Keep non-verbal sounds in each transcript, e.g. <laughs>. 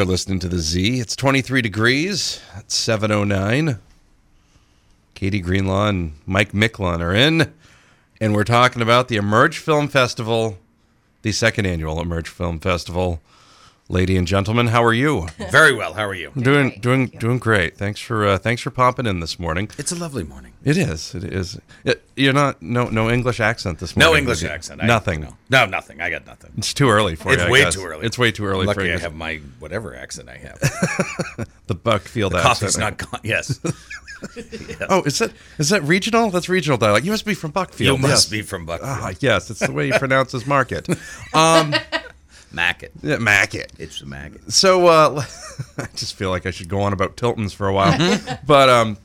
You're listening to the Z. It's 23 degrees. It's 709. Katie Greenlaw and Mike Miclon are in, and we're talking about the Emerge Film Festival, the second annual Emerge Film Festival. Lady and gentlemen, how are you? <laughs> Very well. How are you? doing great, doing thank you. doing great. Thanks for uh, thanks for popping in this morning. It's a lovely morning. It is. It is. It, you're not no no English accent this morning. No English it? accent. I- Nothing. no. no, nothing. I got nothing. It's too early for It's you. I way guess. too early. It's way too early for Luckily, you. I have my whatever accent I have. <laughs> the Buckfield The accent. coffee's not gone. <laughs> Yes. Oh, is that is that regional? That's regional dialect. You must be from Buckfield. you must yes. be from Buckfield. Ah, yes, it's the way he pronounces market. Um, Mackett. yeah, market. It's the Mackett. So uh, <laughs> I just feel like I should go on about Tilton's for a while. <laughs> but um,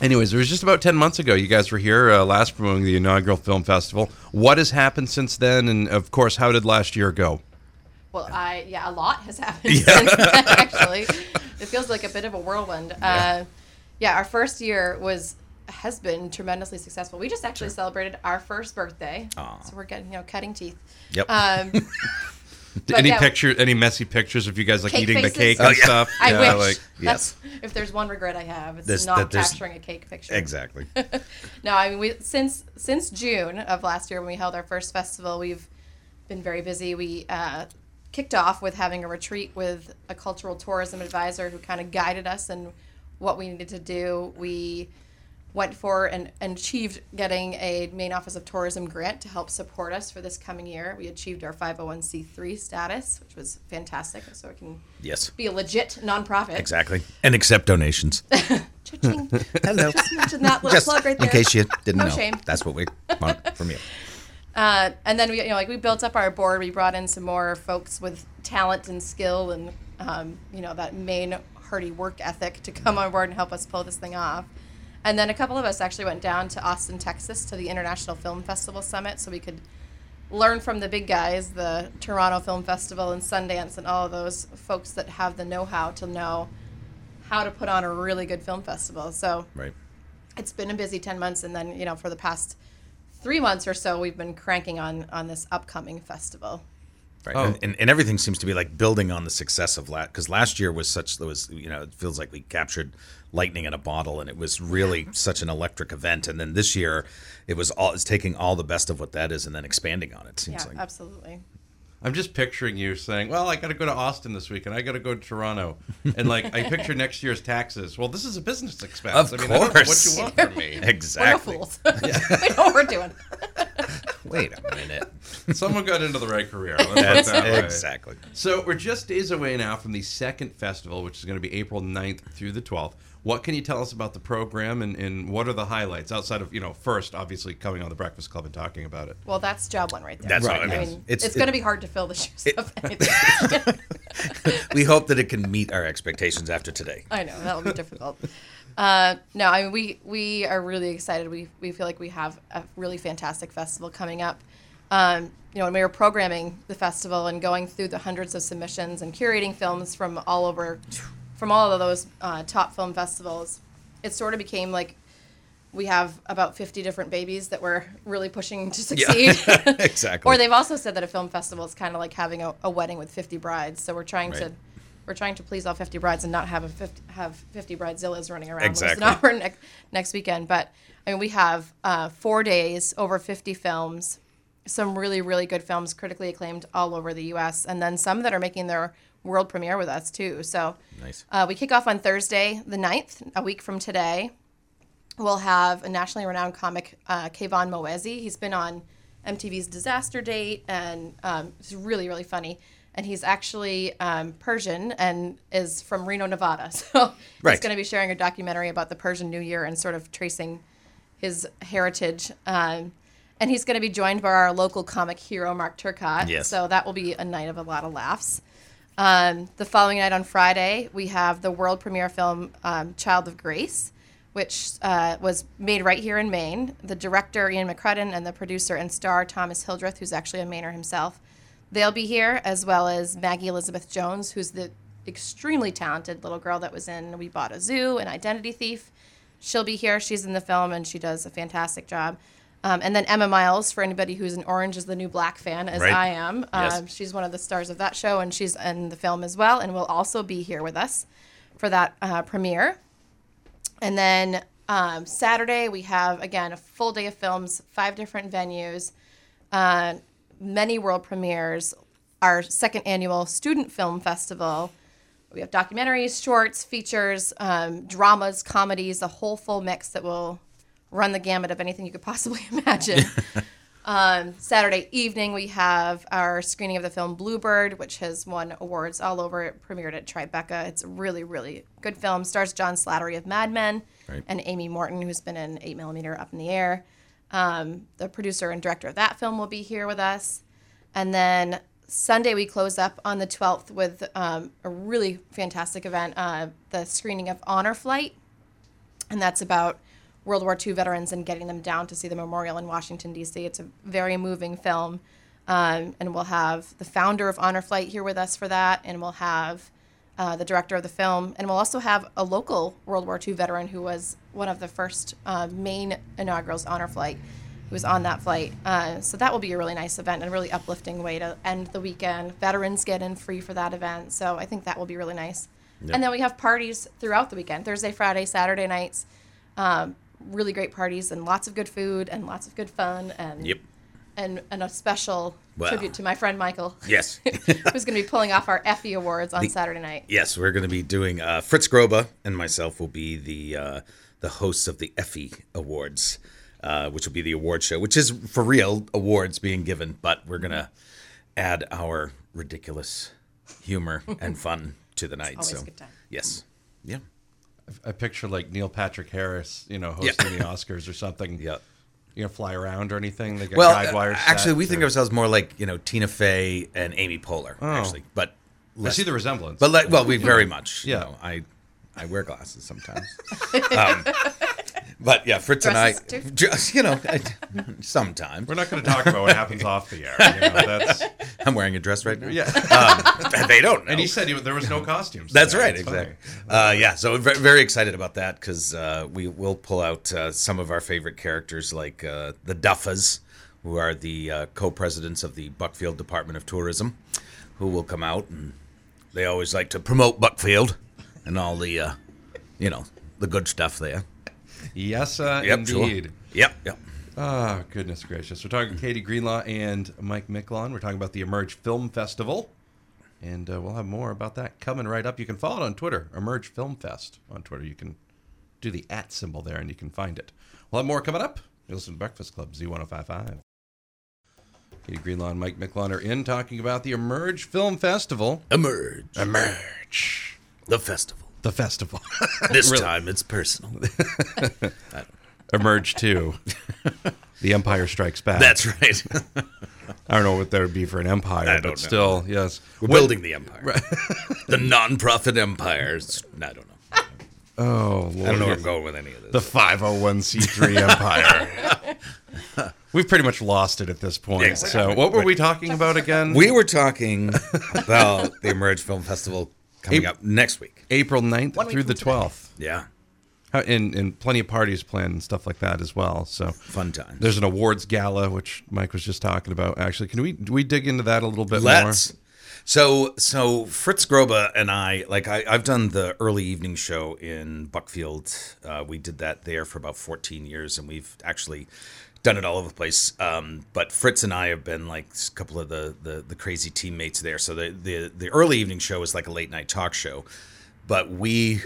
anyways, it was just about ten months ago. You guys were here uh, last promoting the inaugural film festival. What has happened since then? And of course, how did last year go? Well, I yeah, a lot has happened since then. <laughs> Actually, it feels like a bit of a whirlwind. Yeah. Uh, yeah, our first year was has been tremendously successful. We just actually celebrated our first birthday, Aw. so we're getting you know cutting teeth. Yep. Um, But any yeah. picture, any messy pictures of you guys like Cake eating faces? the cake Oh, and yeah. stuff? I yeah, wish. like <laughs> That's if there's one regret I have, it's This- not capturing a cake picture. exactly. <laughs> No, I mean we since since June of last year when we held our first festival, we've been very busy. We uh, kicked off with having a retreat with a cultural tourism advisor who kind of guided us and what we needed to do. We went for and, and achieved getting a Maine Office of Tourism grant to help support us for this coming year. We achieved our 501c3 status, which was fantastic, so it can Yes. be a legit nonprofit. Exactly. And accept donations. <laughs> Cha-ching. <laughs> Hello. Mention that little Just plug right there. in case you didn't No know. shame. That's what we want from you. <laughs> Uh, and then we, you know, like we built up our board. We brought in some more folks with talent and skill, and um, you know that main hearty work ethic to come on board and help us pull this thing off. And then a couple of us actually went down to Austin, Texas, to the International Film Festival Summit, so we could learn from the big guys, the Toronto Film Festival and Sundance, and all of those folks that have the know-how to know how to put on a really good film festival. So Right. it's been a busy 10 months and then you know for the past three months or so we've been cranking on on this upcoming festival Right. Oh. And, and, and everything seems to be like building on the success of last because last year was such there was you know it feels like we captured lightning in a bottle and it was really such an electric event and then this year it was all it's taking all the best of what that is and then expanding on it seems yeah like absolutely I'm just picturing you saying, "Well, I got to go to Austin this week, and I got to go to Toronto," and like I picture next year's taxes. Well, this is a business expense. Of I mean, I don't know what you want from me. <laughs> we're no exactly fools <laughs> we know what we're doing <laughs> wait a minute <laughs> Someone got into the right career. Let's put it that's that way. exactly So we're just days away now from the second festival, which is going to be April 9th through the 12th. What can you tell us about the program, and, and what are the highlights outside of you know first, obviously coming on the Breakfast Club and talking about it? well that's job one right there That's Right. what I I mean, mean it's, it's, it- going to be hard to fill the shoes it- of <laughs> anything we hope that it can meet our expectations after today i know that'll be difficult uh, no i mean we we are really excited. We we feel like we have a really fantastic festival coming up. Um, you know when we were programming the festival and going through the hundreds of submissions and curating films from all over from all of those uh, top film festivals it sort of became like we have about 50 different babies that we're really pushing to succeed. <laughs> Exactly. <laughs> Or they've also said that a film festival is kind of like having a, a wedding with 50 brides. So we're trying to Right. We're trying to please all 50 brides and not have a 50, have 50 bridezillas running around Exactly. exactly. over next, next weekend but i mean we have uh, four days over 50 films some really really good films critically acclaimed all over the us and then some that are making their world premiere with us too so nice uh, we kick off on Thursday, the 9th, a week from today. We'll have a nationally renowned comic, uh, K-von Moezzi. He's been on MTV's Disaster Date, and um, he's really, really funny. And he's actually um, Persian and is from Reno, Nevada. <laughs> So Right. he's going to be sharing a documentary about the Persian New Year and sort of tracing his heritage. Um, and he's going to be joined by our local comic hero, Mark Turcott. Yes. So that will be a night of a lot of laughs. Um, the following night on Friday, we have the world premiere film um, Child of Grace, which uh, was made right here in Maine. The director, Ian McCrudden, and the producer and star, Thomas Hildreth, who's actually a Mainer himself, they'll be here, as well as Maggie Elizabeth Jones, who's the extremely talented little girl that was in We Bought a Zoo and Identity Thief. She'll be here. She's in the film and she does a fantastic job. Um, and then Emma Myles, for anybody who's an Orange is the New Black fan, as Right. I am. Um, Yes. She's one of the stars of that show, and she's in the film as well, and will also be here with us for that uh, premiere. And then um, Saturday, we have, again, a full day of films, five different venues, uh, many world premieres, our second annual Student Film Festival. We have documentaries, shorts, features, um, dramas, comedies, a whole full mix that will run the gamut of anything you could possibly <laughs> imagine. <laughs> um, Saturday evening, we have our screening of the film Bluebird, which has won awards all over. It premiered at Tribeca. It's a really, really good film. Stars John Slattery of Mad Men Right. and Amy Morton, who's been in 8mm Up in the Air. Um, the producer and director of that film will be here with us. And then Sunday, we close up on the 12th with um, a really fantastic event uh, the screening of Honor Flight. And that's about World War II veterans and getting them down to see the memorial in Washington, D.C. It's a very moving film. Um, and we'll have the founder of Honor Flight here with us for that. And we'll have uh, the director of the film. And we'll also have a local World War II veteran who was one of the first uh, main inaugurals Honor Flight who was on that flight. Uh, so that will be a really nice event and a really uplifting way to end the weekend. Veterans get in free for that event. So I think that will be really nice. And then we have parties throughout the weekend Thursday, Friday, Saturday nights. Um, really great parties and lots of good food and lots of good fun and Yep. And, and a special Wow. tribute to my friend Michael, Yes. <laughs> who's going to be pulling off our Effie Awards on Saturday night. Yes, we're going to be doing. Uh, Fritz Grobe and myself will be the uh, the hosts of the Effie Awards, uh, which will be the award show, which is for real awards being given, but we're going to add our ridiculous humor <laughs> and fun to the night. always so a good time. yes, yeah, I picture like Neil Patrick Harris, you know, Yeah. hosting the <laughs> Oscars or something. yeah. You know, fly around or anything. They got Well, guide uh, wires. actually, set we think of ourselves more like you know Tina Fey and Amy Poehler, Oh. actually, but I less see the resemblance. But like, well, we very much. Yeah. You know, I I wear glasses sometimes. <laughs> um, but yeah, Fritz and I, just you know, <laughs> sometimes we're not going to talk about what happens off the air. You know, that's <laughs> I'm wearing a dress right now. yeah. um, <laughs> they don't know. And he said he, there was no costumes. That's today. right, It's exactly. Uh, yeah, so very, very excited about that because uh, we will pull out uh, some of our favorite characters like uh, the Duffas, who are the uh, co-presidents of the Buckfield Department of Tourism, who will come out and they always like to promote Buckfield and all the, uh, you know, the good stuff there. Yes, uh, Yep, sure. indeed. Yep, yep. Oh, goodness gracious. We're talking Katie Greenlaw and Mike Miclon. We're talking about the Emerge Film Festival. And uh, we'll have more about that coming right up. You can follow it on Twitter, Emerge Film Fest on Twitter. You can do the at symbol there and you can find it. We'll have more coming up. You listen to Breakfast Club, Z1055. Katie Greenlaw and Mike Miclon are in talking about the Emerge Film Festival. Emerge, Emerge. the festival. The festival. <laughs> This Really? time it's personal. <laughs> Emerge 2. <laughs> the Empire Strikes Back. That's right. I don't know what that would be for an empire, I but don't know. still, yes. We're What- building the empire. Right. the non-profit empire. I don't know. Oh, Lord. I don't know where I'm going with any of this. The 501c3 empire. We've pretty much lost it at this point. Exactly. So, what were we talking about again? We were talking about the Emerge Film Festival coming Ap- up next week. April 9th One through the from today. 12th. Yeah, And, and plenty of parties planned and stuff like that as well. So, fun time. there's an awards gala, which Mike was just talking about. Actually, can we do we dig into that a little bit Let's. So so Fritz Grobe and I like I, I've done the early evening show in Buckfield. Uh, we did that there for about 14 years, and we've actually done it all over the place. Um, but Fritz and I have been like a couple of the, the the crazy teammates there. So the the the early evening show is like a late night talk show. But we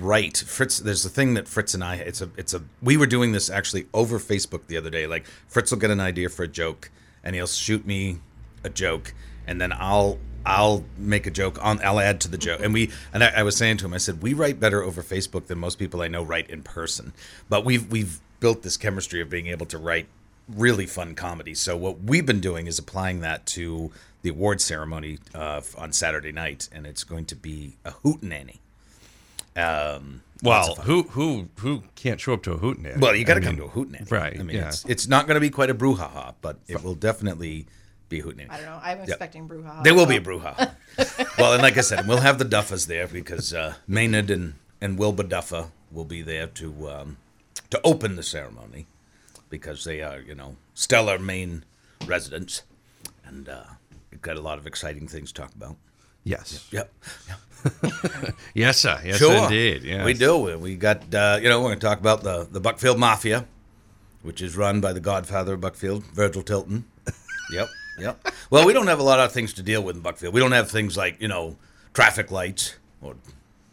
write Fritz. There's a thing that Fritz and I. It's a. It's a. We were doing this actually over Facebook the other day. Like Fritz will get an idea for a joke, and he'll shoot me a joke, and then I'll I'll make a joke on. I'll add to the joke, and we. And I, I was saying to him, I said we write better over Facebook than most people I know write in person. But we've we've built this chemistry of being able to write really fun comedy. So what we've been doing is applying that to the award ceremony uh, on Saturday night, and it's going to be a hootenanny. Um, Well, who who who can't show up to a hootenanny? well, you got to come mean, to a hootenanny, right, I mean, yeah. it's it's not going to be quite a brouhaha, but it will definitely be a hootenanny. I don't know. I'm expecting brouhaha. There will so- be a brouhaha. well, and like I said, we'll have the Duffas there because uh, Maynard and and Wilbur Duffa will be there to um, to open the ceremony. because they are, you know, stellar Maine residents, and uh, we've got a lot of exciting things to talk about. Yes. Yep. <laughs> Yes, sir. Yes, Sure. indeed. Yes. We do. We got, uh, you know, we're going to talk about the, the Buckfield Mafia, which is run by the godfather of Buckfield, Virgil Tilton. <laughs> yep, yep. Well, we don't have a lot of things to deal with in Buckfield. We don't have things like, you know, traffic lights or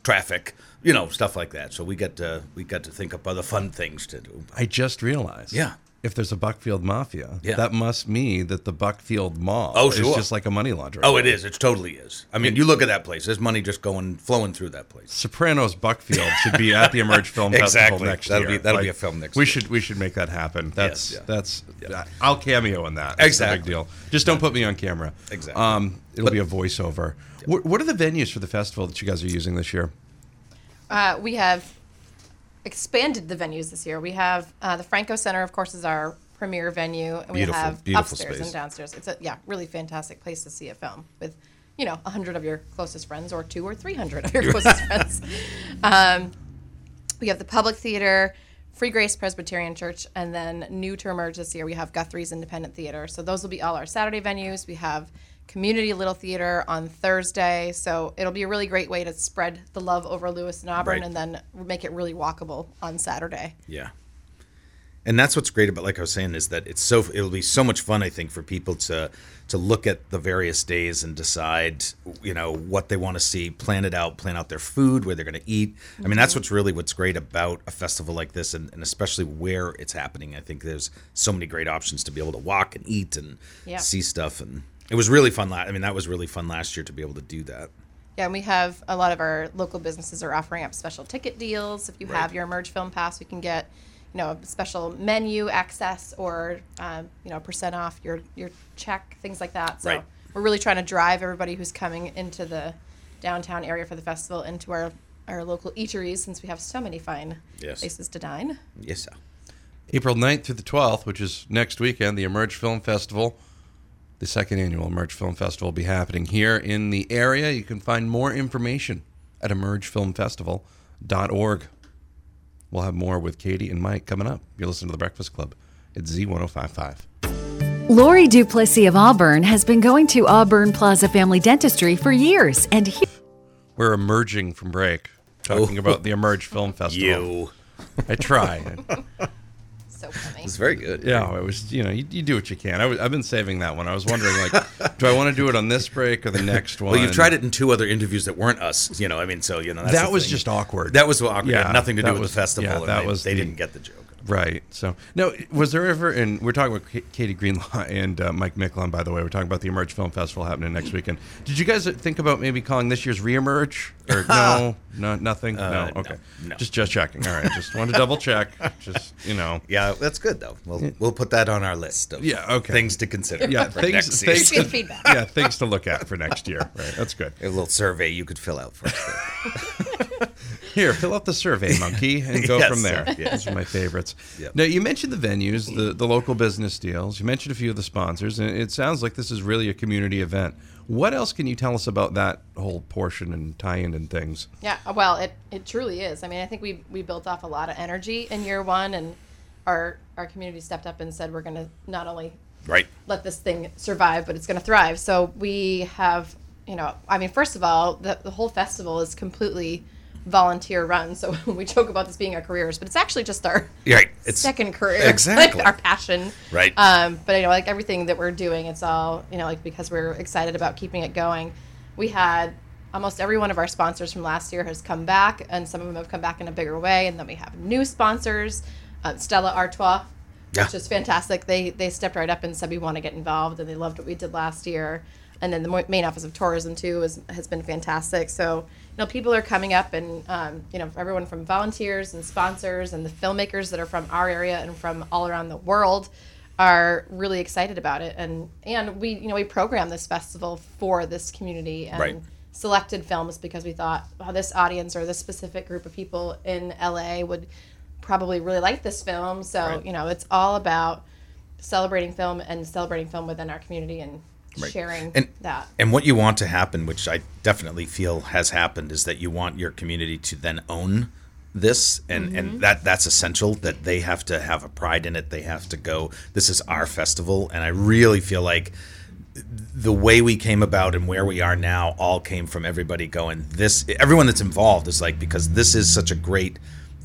traffic, you know, stuff like that. So we got to, we got to think up other fun things to do. I just realized. Yeah. If there's a Buckfield Mafia, Yeah. that must mean that the Buckfield Mall Oh, is just like a money launderer. Oh, it is. It totally is. I mean, you look at that place. There's money just going, flowing through that place. Sopranos Buckfield should be at the Emerge <laughs> Film Festival Exactly. next That'll year. be- that'll be a film next We year. should we should make that happen. That's yeah. that's I'll cameo in that. It's Exactly. big deal. Just don't put me on camera. Exactly. Um, it'll But- be a voiceover. What, what are the venues for the festival that you guys are using this year? Uh, we have expanded the venues this year. We have uh, the Franco Center, of course, is our premier venue, and we Beautiful, have beautiful upstairs space. and downstairs. It's a yeah, really fantastic place to see a film with, you know, hundred of your closest friends, or two or three hundred of your <laughs> closest friends. Um, we have the Public Theater, Free Grace Presbyterian Church, and then new to emerge this year, we have Guthrie's Independent Theater. So those will be all our Saturday venues. We have Community Little Theater on Thursday. So it'll be a really great way to spread the love over Lewis and Auburn Right. and then make it really walkable on Saturday. Yeah. And that's what's great about, like I was saying, is that it's so it'll be so much fun. I think for people to to look at the various days and decide, you know, what they want to see, plan it out, plan out their food, where they're going to eat. I mean, that's mm-hmm. what's really what's great about a festival like this, and, and especially where it's happening. I think there's so many great options to be able to walk and eat and Yeah. see stuff, and it was really fun. La- I mean, that was really fun last year to be able to do that. Yeah, and we have a lot of our local businesses are offering up special ticket deals. If you have your Emerge Film Pass, you can get, you know, a special menu access or, um, you know, percent off your your check, things like that. So Right. we're really trying to drive everybody who's coming into the downtown area for the festival into our our local eateries since we have so many fine Yes. places to dine. Yes, sir. April 9th through the 12th, which is next weekend, the Emerge Film Festival. The second annual Emerge Film Festival will be happening here in the area. You can find more information at emergefilmfestival.org. We'll have more with Katie and Mike coming up. You listen to The Breakfast Club. It's Z1055. Lori Duplessis of Auburn has been going to Auburn Plaza Family Dentistry for years, and he- We're emerging from break, talking Oh. about the Emerge Film <laughs> Festival. You. I try. <laughs> So funny. It's very good. Yeah, it was. You know, you, you do what you can. I was, I've been saving that one. I was wondering, like, <laughs> do I want to do it on this break or the next one? Well, you've tried it in two other interviews that weren't us. You know, I mean, so you know that's That the was thing. just awkward. That was awkward. It Yeah, nothing to do with was- the festival. yeah, that they, was they the- didn't get the joke. Right. So, no, was there ever, and we're talking with Katie Greenlaw <laughs> and uh, Mike Miclon, by the way. We're talking about the Emerge Film Festival happening next weekend. Did you guys think about maybe calling this year's Reemerge? Or <laughs> no, no, nothing? Uh, no, okay. no. Just, just checking. All right. Just wanted to double check. <laughs> Just, you know. Yeah, that's good though. We'll we'll put that on our list of Yeah, okay. things to consider. Yeah, for things, things. Good feedback. yeah, things to look at for next year. Right. That's good. A little survey you could fill out for us. There. Here, fill out the survey, monkey, and go Yes, from there. sir. <laughs> Yes. Those are my favorites. Yep. Now, you mentioned the venues, the, the local business deals. You mentioned a few of the sponsors, and it sounds like this is really a community event. What else can you tell us about that whole portion and tie-in and things? Yeah, uh, well, it, it truly is. I mean, I think we we built off a lot of energy in year one, and our our community stepped up and said we're going to not only right. let this thing survive, but it's going to thrive. So we have, you know, I mean, first of all, the, the whole festival is completely volunteer run. So <laughs> we joke about this being our careers, but it's actually just our Right. <laughs> It's second career, <laughs> Exactly. like our passion. Right. Um, but you know, like everything that we're doing, it's all you know, like because we're excited about keeping it going. We had almost every one of our sponsors from last year has come back, and some of them have come back in a bigger way. And then we have new sponsors, uh, Stella Artois, Yeah. which is fantastic. They they stepped right up and said we want to get involved, and they loved what we did last year. And then the Maine office of tourism too is, has been fantastic. So know, people are coming up, and um, you know, everyone from volunteers and sponsors and the filmmakers that are from our area and from all around the world are really excited about it. And and we you know we program this festival for this community and Right. selected films because we thought oh, this audience or this specific group of people in LA would probably really like this film. So Right. you know, it's all about celebrating film and celebrating film within our community and Right. sharing And- that. And what you want to happen, which I definitely feel has happened, is that you want your community to then own this and Mm-hmm. and that that's essential that they have to have a pride in it they have to go this is our festival and i really feel like the way we came about and where we are now all came from everybody going this everyone that's involved is like because this is such a great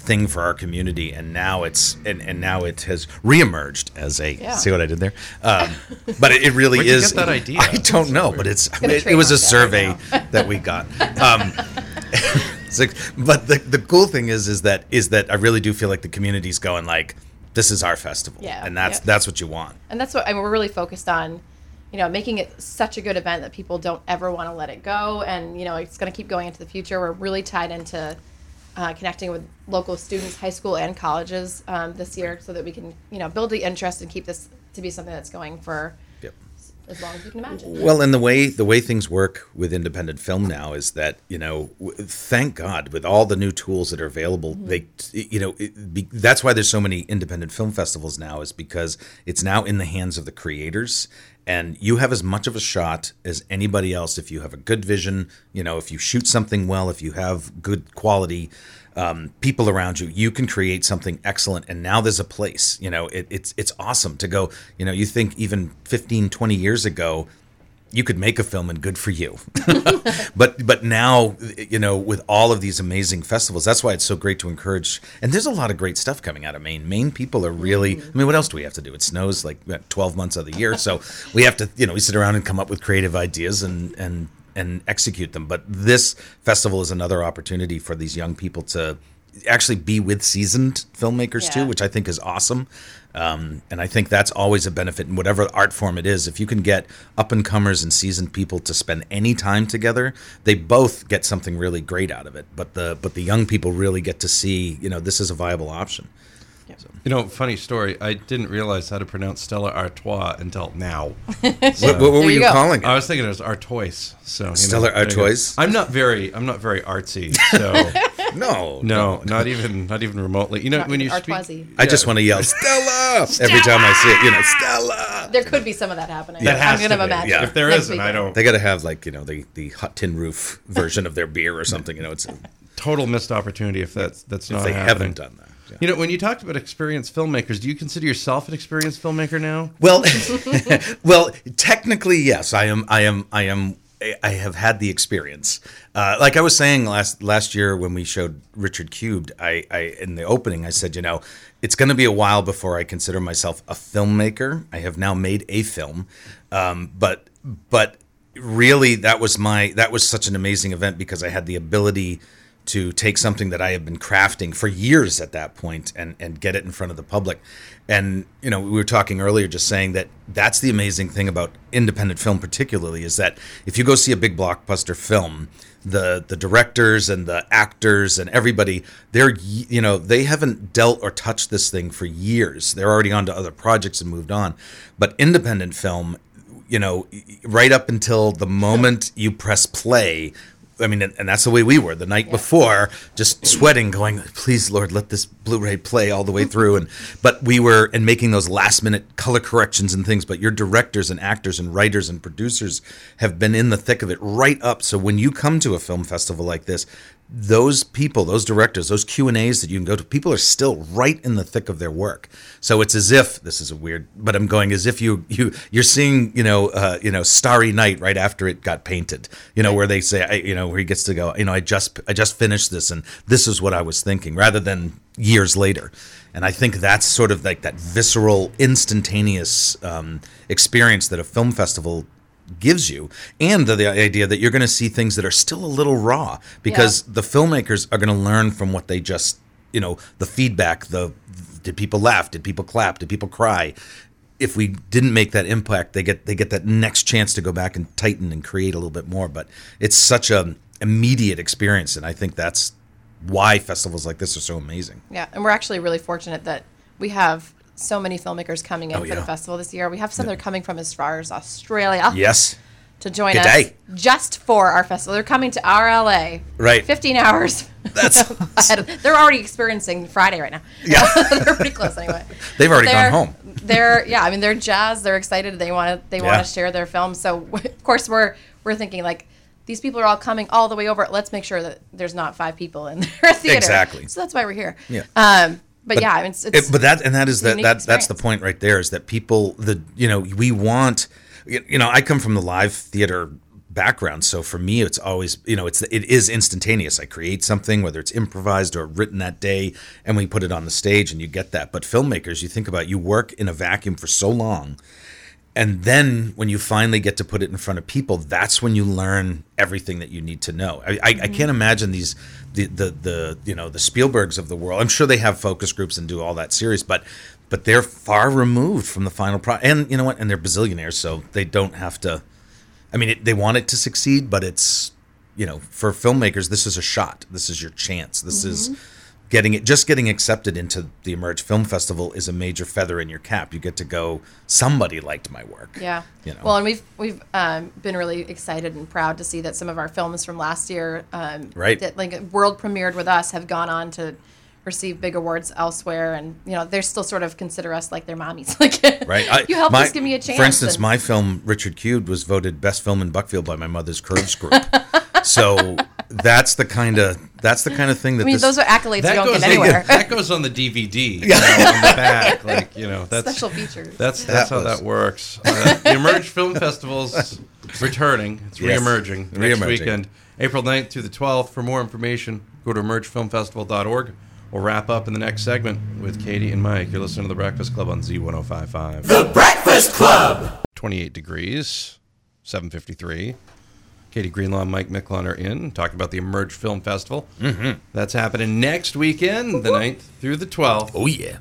thing for our community and now it's and, and now it has reemerged as a Yeah. see what i did there um, but it, it really <laughs> Where'd you is get that idea? i don't know but it's it, it was a survey <laughs> that we got um, <laughs> like, but the, the cool thing is is that is that i really do feel like the community's going like this is our festival Yeah, and that's yeah. that's what you want and that's what I mean, we're really focused on you know making it such a good event that people don't ever want to let it go and you know it's going to keep going into the future we're really tied into uh, connecting with local students high school and colleges um, this year so that we can you know build the interest and keep this to be something that's going for Yep. as long as you can imagine. Well, and the way the way things work with independent film now is that you know, w- thank God, with all the new tools that are available, they, you know, it, be, that's why there's so many independent film festivals now, is because it's now in the hands of the creators, and you have as much of a shot as anybody else if you have a good vision. You know, if you shoot something well, if you have good quality. Um, people around you, you can create something excellent. And now there's a place, you know, it, it's, it's awesome to go, you know, you think even 15, 20 years ago, you could make a film and good for you. <laughs> But but now you know with all of these amazing festivals that's why it's so great to encourage and there's a lot of great stuff coming out of maine. Maine people are really i mean what else do we have to do? It snows like 12 months of the year so <laughs> we have to you know we sit around and come up with creative ideas and and and execute them. But this festival is another opportunity for these young people to actually be with seasoned filmmakers too which i think is awesome um, and I think that's always a benefit in whatever art form it is. If you can get up and comers and seasoned people to spend any time together, they both get something really great out of it. But the but the young people really get to see, you know, this is a viable option. You know, funny story. I didn't realize how to pronounce Stella Artois until now. <laughs> What, what were you you, go. calling it? I was thinking it was Artois. So you know, Stellar there you go. Artois? I'm not very. I'm not very artsy. So <laughs> <laughs> no, no, not even. Not even remotely. You know, Not when you Artois-y. speak. I just want to yell Stella every time I see it. You know, Stella. there could be some of that happening That has i'm gonna to be. imagine Yeah. If there next isn't, I don't. They got to have like you know the the hot tin roof <laughs> version of their beer or something. You know, it's if Total missed opportunity if that's that's not they happening. haven't done that. Yeah. You know, when you talked about experienced filmmakers, do you consider yourself an experienced filmmaker now? Well, <laughs> well, technically, yes. I am. I am. I am. I have had the experience. Uh, like I was saying last last year when we showed Richard Cubed, I, I in the opening I said, you know, it's going to be a while before I consider myself a filmmaker. I have now made a film, um, but but really that was my that was such an amazing event because I had the ability to take something that I have been crafting for years at that point and and get it in front of the public. And you know, we were talking earlier, just saying that that's the amazing thing about independent film, particularly, is that if you go see a big blockbuster film, the the directors and the actors and everybody, they're you know they haven't dealt or touched this thing for years. They're already on to other projects and moved on. But independent film, you know, right up until the moment you press play. I mean, and and that's the way we were the night before, just sweating, going, "Please, Lord, let this Blu-ray play all the way <laughs> through." And but we were and making those last-minute color corrections and things. But your directors and actors and writers and producers have been in the thick of it right up. So when you come to a film festival like this, those people, those directors, those Q and A's that you can go to, people are still right in the thick of their work. So it's as if this is a weird, but I'm going as if you you you're seeing you know uh, you know Starry Night right after it got painted. You know where they say I, you know where he gets to go. You know I just I just finished this and this is what I was thinking, rather than years later. And I think that's sort of like that visceral, instantaneous um, experience that a film festival gives you and the, the idea that you're going to see things that are still a little raw because Yeah. the filmmakers are going to learn from what they just you know the feedback the did people laugh? Did people clap? Did people cry? If we didn't make that impact they get they get that next chance to go back and tighten and create a little bit more but it's such a immediate experience and i think that's why festivals like this are so amazing. Yeah, and we're actually really fortunate that we have so many filmmakers coming in Oh, for yeah. the festival this year. We have some that are coming from as far as Australia yes to join Good us day. just for our festival. They're coming to RLA. Right. 15 hours. That's- <laughs> ahead of- They're already experiencing Friday right now. Yeah. <laughs> they're pretty close anyway. <laughs> They've already They're- gone home. They're yeah, I mean they're jazzed, they're excited, they want to they want to share their film. So of course we're we're thinking like these people are all coming all the way over. Let's make sure that there's not five people in their theater. Exactly. So that's why we're here. Yeah. Um, but, yeah, it's, it's It- but that and that is that, that that's the point right there is that people the you know we want you you know I come from the live theater background so for me it's always you know it's it is instantaneous. I create something whether it's improvised or written that day and we put it on the stage and you get that. But filmmakers you think about you work in a vacuum for so long and then when you finally get to put it in front of people that's when you learn everything that you need to know. I, I, I mm-hmm. can't imagine these the, the the you know the spielbergs of the world. I'm sure they have focus groups and do all that series but but they're far removed from the final product and you know what? And they're bazillionaires so they don't have to i mean it, they want it to succeed but it's you know for filmmakers this is a shot. This is your chance. This is mm-hmm. Getting it just getting accepted into the emerge film festival is a major feather in your cap you get to go somebody liked my work Yeah. you know Well, and we've we've um, been really excited and proud to see that some of our films from last year, um, Right. that like world premiered with us, have gone on to receive big awards elsewhere, and you know they still sort of consider us like their mommies. <laughs> like, right I- you helped my- us, give me a chance. for instance and- my film richard cubed was voted best film in buckfield by my mother's curves group <laughs> so that's the kind of that's the kind of thing that I mean, this, those are accolades you don't goes, get anywhere. that <laughs> goes on the DVD, you <laughs> know, on the back. Like, you know, that's Special features. That's that's That how was- that works. Uh, the Emerge Film Festival's <laughs> returning. It's Yes. re-emerging next Re-emerging. weekend, April 9th through the 12th. For more information, go to emergefilmfestival.org. We'll wrap up in the next segment with Katie and Mike. You're listening to The Breakfast Club on Z1055. The Breakfast Club. 28 degrees, 753. Katie Greenlaw and Mike Miclon are in, talking about the Emerge Film Festival. Mm-hmm. That's happening next weekend, the 9th through the 12th. oh yeah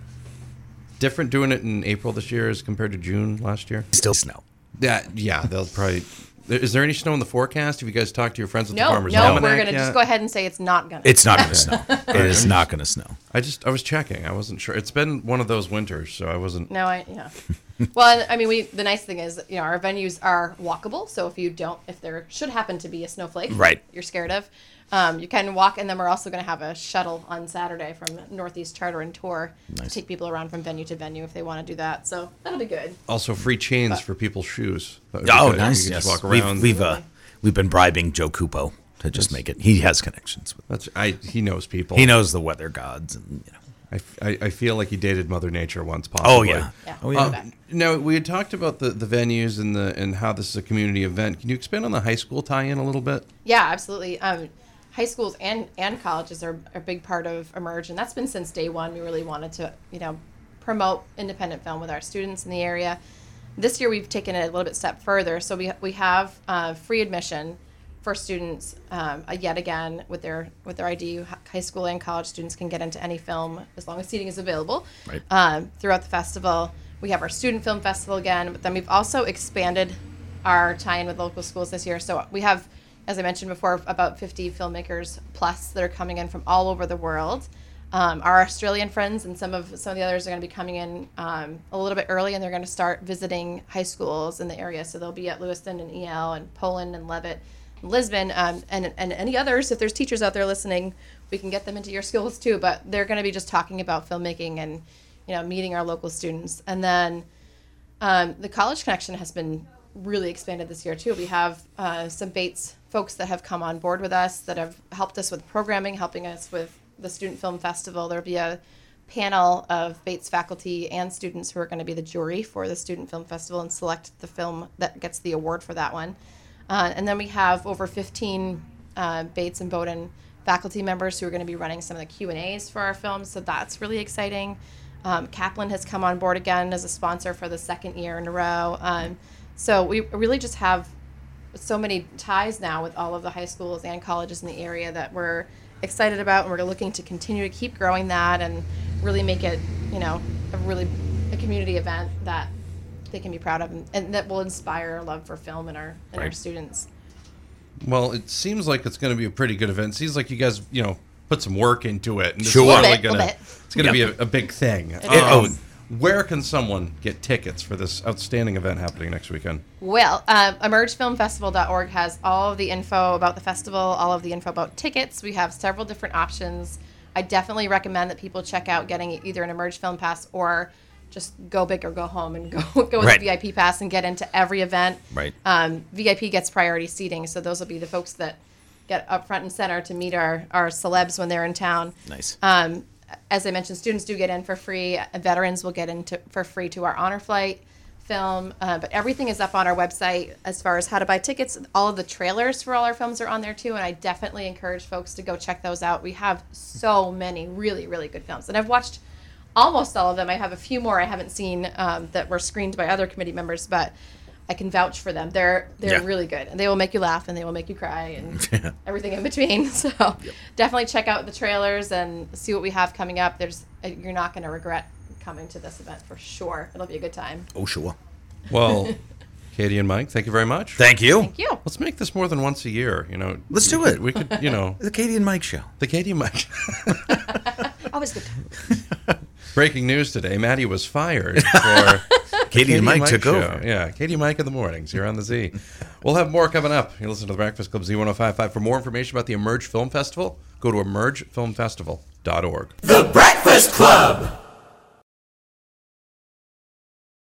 Different doing it in April this year as compared to June last year? still snow Yeah, yeah, they'll probably. Is there any snow in the forecast? Have you guys talked to your friends at the no, Farmers no, Almanac we're gonna yet? just go ahead and say it's not gonna. it's not going to snow it is not going to snow I just I was checking. I wasn't sure. It's been one of those winters, so I wasn't. No, I yeah. Well, I mean, we the nice thing is, you know, our venues are walkable. So if you don't, if there should happen to be a snowflake, Right. you're scared of, um, you can walk. And then we're also going to have a shuttle on Saturday from Northeast Charter and Tour to take people around from venue to venue if they want to do that. So that'll be good. Also, free chains for people's shoes. That would be oh good. nice You can yes just walk we've, we've uh we've been bribing joe cupo to just make it he has connections with That's I. He knows people. he knows the weather gods and you know I, f- I- I feel like he dated Mother Nature once. Possibly. oh yeah Yeah. oh yeah Okay. No, we had talked about the, the venues and the and how this is a community event. Can you expand on the high school tie-in a little bit? Yeah, absolutely. Um, high schools and, and colleges are a big part of Emerge, and that's been since day one. We really wanted to, you know, promote independent film with our students in the area. This year, we've taken it a little bit step further. So we, we have uh, free admission for students. Um, uh, yet again, with their with their ID, high school and college students can get into any film as long as seating is available. Right. Um, throughout the festival, we have our student film festival again, but then we've also expanded our tie-in with local schools this year. So we have, as I mentioned before, about 50 filmmakers plus that are coming in from all over the world. Um, our Australian friends and some of some of the others are going to be coming in um, a little bit early, and they're going to start visiting high schools in the area. So they'll be at Lewiston and EL and Poland and Leavitt, Lisbon, um, and and any others. If there's teachers out there listening, we can get them into your schools too. But they're going to be just talking about filmmaking and you know meeting our local students, and then um, the college connection has been really expanded this year too. We have uh, some Bates folks that have come on board with us that have helped us with programming, helping us with the Student Film Festival. There'll be a panel of Bates faculty and students who are going to be the jury for the Student Film Festival and select the film that gets the award for that one. Uh, and then we have over 15 uh, Bates and Bowdoin faculty members who are going to be running some of the Q and A's for our films. So that's really exciting. Um, Kaplan has come on board again as a sponsor for the second year in a row. Um, so we really just have so many ties now with all of the high schools and colleges in the area that we're excited about, and we're looking to continue to keep growing that and really make it, you know, a really a community event that they can be proud of and, and that will inspire a love for film in our in our students. Well, it seems like it's going to be a pretty good event. It seems like you guys, you know, put some work into it, and this Sure. is Little really bit, gonna, it's going to Yeah. be a, a big thing. Um, oh. where can someone get tickets for this outstanding event happening next weekend? Well, um, emergefilmfestival.org has all of the info about the festival, all of the info about tickets. We have several different options. I definitely recommend that people check out getting either an Emerge Film Pass or just go big or go home and <laughs> go go with Right. the VIP pass and get into every event. Right. Um, VIP gets priority seating, so those will be the folks that get up front and center to meet our our celebs when they're in town. Nice. Um, as I mentioned, students do get in for free. Veterans will get into for free to our honor flight film. Uh, but everything is up on our website as far as how to buy tickets. All of the trailers for all our films are on there too, and I definitely encourage folks to go check those out. We have so many really really good films, and I've watched almost all of them. I have a few more I haven't seen um, that were screened by other committee members, but. I can vouch for them. They're they're Yeah. really good, and they will make you laugh, and they will make you cry, and <laughs> everything in between. <laughs> So definitely check out the trailers and see what we have coming up. There's uh, you're not going to regret coming to this event for sure. It'll be a good time. Oh, sure. <laughs> Well, Katie and Mike, thank you very much. Thank you. Thank you. Let's make this more than once a year. You know, Let's do it. We could, you know, The Katie and Mike show. the Katie and Mike. Always good time. Breaking news today: Maddie was fired for <laughs> Katie, and Mike, took show. over. Yeah, Katie and Mike in the mornings. You're on the Z. We'll have more coming up. You listen to the Breakfast Club Z1055. For more information about the Emerge Film Festival, go to emergefilmfestival.org. The Breakfast Club.